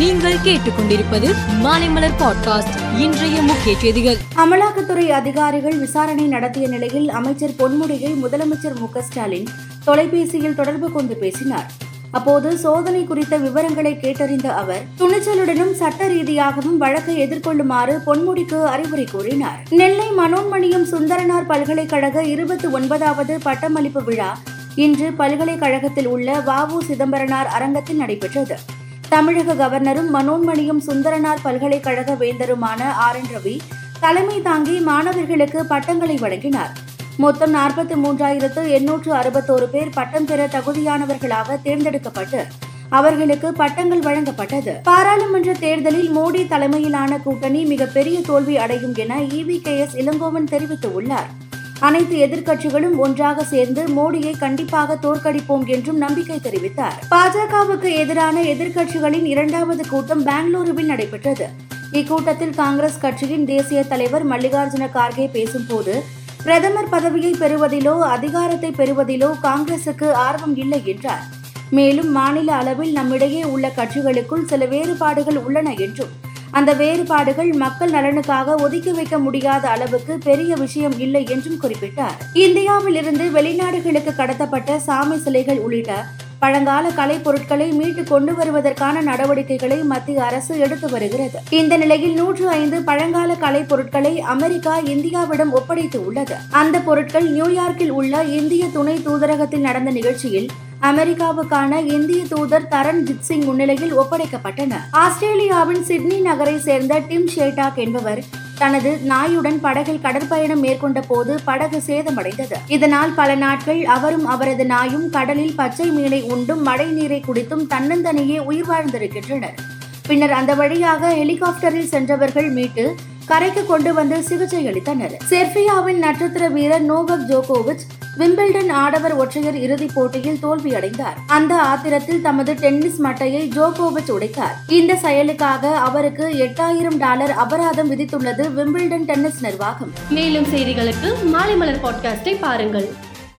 நீங்கள் கேட்டுக்கொண்டிருப்பது மாலைமலர் பாட்காஸ்ட். இன்றைய முக்கிய செய்திகள். அமலாக்கத்துறை அதிகாரிகள் விசாரணை நடத்திய நிலையில் அமைச்சர் பொன்முடியை முதலமைச்சர் மு ஸ்டாலின் தொலைபேசியில் தொடர்பு கொண்டு பேசினார். அப்போது சோதனை குறித்த விவரங்களை கேட்டறிந்த அவர் துணிச்சலுடனும் சட்ட ரீதியாகவும் வழக்கை எதிர்கொள்ளுமாறு பொன்முடிக்கு அறிவுரை கூறினார். நெல்லை மனோன்மணியம் சுந்தரனார் பல்கலைக்கழக இருபத்தி ஒன்பதாவது பட்டமளிப்பு விழா இன்று பல்கலைக்கழகத்தில் உள்ள வவு சிதம்பரனார் அரங்கத்தில் நடைபெற்றது. தமிழக கவர்னரும் மனோன்மணியும் சுந்தரனார் பல்கலைக்கழக வேந்தருமான ஆர் என் ரவி தலைமை தாங்கி மாணவர்களுக்கு பட்டங்களை வழங்கினார். மொத்தம் நாற்பத்தி மூன்றாயிரத்து எண்ணூற்று அறுபத்தோரு பேர் பட்டம் பெற தகுதியானவர்களாக தேர்ந்தெடுக்கப்பட்டு அவர்களுக்கு பட்டங்கள் வழங்கப்பட்டது. பாராளுமன்ற தேர்தலில் மோடி தலைமையிலான கூட்டணி மிகப்பெரிய தோல்வி அடையும் என இவி கே எஸ் இளங்கோவன் தெரிவித்துள்ளார். அனைத்து எதிர்க்கட்சிகளும் ஒன்றாக சேர்ந்து மோடியை கண்டிப்பாக தோற்கடிப்போம் என்றும் நம்பிக்கை தெரிவித்தார். பாஜகவுக்கு எதிரான எதிர்க்கட்சிகளின் இரண்டாவது கூட்டம் பெங்களூருவில் நடைபெற்றது. இக்கூட்டத்தில் காங்கிரஸ் கட்சியின் தேசிய தலைவர் மல்லிகார்ஜுன கார்கே பேசும்போது பிரதமர் பதவியை பெறுவதிலோ அதிகாரத்தை பெறுவதிலோ காங்கிரசுக்கு ஆர்வம் இல்லை என்றார். மேலும் மாநில அளவில் நம்மிடையே உள்ள கட்சிகளுக்குள் சில வேறுபாடுகள் உள்ளன என்றும் அந்த வேறுபாடுகள் மக்கள் நலனுக்காக ஒதுக்கி வைக்க முடியாத அளவுக்கு பெரிய விஷயம் இல்லை என்றும் குறிப்பிட்டார். இந்தியாவில் இருந்து வெளிநாடுகளுக்கு கடத்தப்பட்ட சாமி சிலைகள் உள்ளிட்ட பழங்கால கலை பொருட்களை மீட்டு கொண்டு வருவதற்கான நடவடிக்கைகளை மத்திய அரசு எடுத்து வருகிறது. இந்த நிலையில் நூற்று ஐந்து பழங்கால கலை பொருட்களை அமெரிக்கா இந்தியாவிடம் ஒப்படைத்து உள்ளது. அந்த பொருட்கள் நியூயார்க்கில் உள்ள இந்திய துணை தூதரகத்தில் நடந்த நிகழ்ச்சியில் அமெரிக்காவுக்கான இந்திய தூதர் தரண்ஜித் சிங் முன்னிலையில் ஒப்படைக்கப்பட்டன. ஆஸ்திரேலியாவின் சிட்னி நகரை சேர்ந்த டிம் ஷேட்டாக் என்பவர் தனது நாயுடன் படகில் கடற்பயணம் மேற்கொண்ட போது படகு சேதமடைந்தது. இதனால் பல நாட்கள் அவரும் அவரது நாயும் கடலில் பச்சை மீனை உண்டும் மழை நீரை குடித்தும் தன்னந்தனியே உயிர் வாழ்ந்திருக்கின்றனர். பின்னர் அந்த வழியாக ஹெலிகாப்டரில் சென்றவர்கள் மீட்டு கரைக்கு கொண்டு வந்து சிகிச்சை அளித்தனர். செர்பியாவின் நட்சத்திர வீரர் நோவக் ஜோகோவிச் விம்பிள்டன் ஆடவர் ஒற்றையர் இறுதிப் போட்டியில் தோல்வியடைந்தார். அந்த ஆத்திரத்தில் தமது டென்னிஸ் மட்டையை ஜோகோவிச் உடைத்தார். இந்த செயலுக்காக அவருக்கு எட்டாயிரம் டாலர் அபராதம் விதித்துள்ளது விம்பிள்டன் டென்னிஸ் நிர்வாகம். மேலும் செய்திகளுக்கு மாலை மலர் பாட்காஸ்டை பாருங்கள்.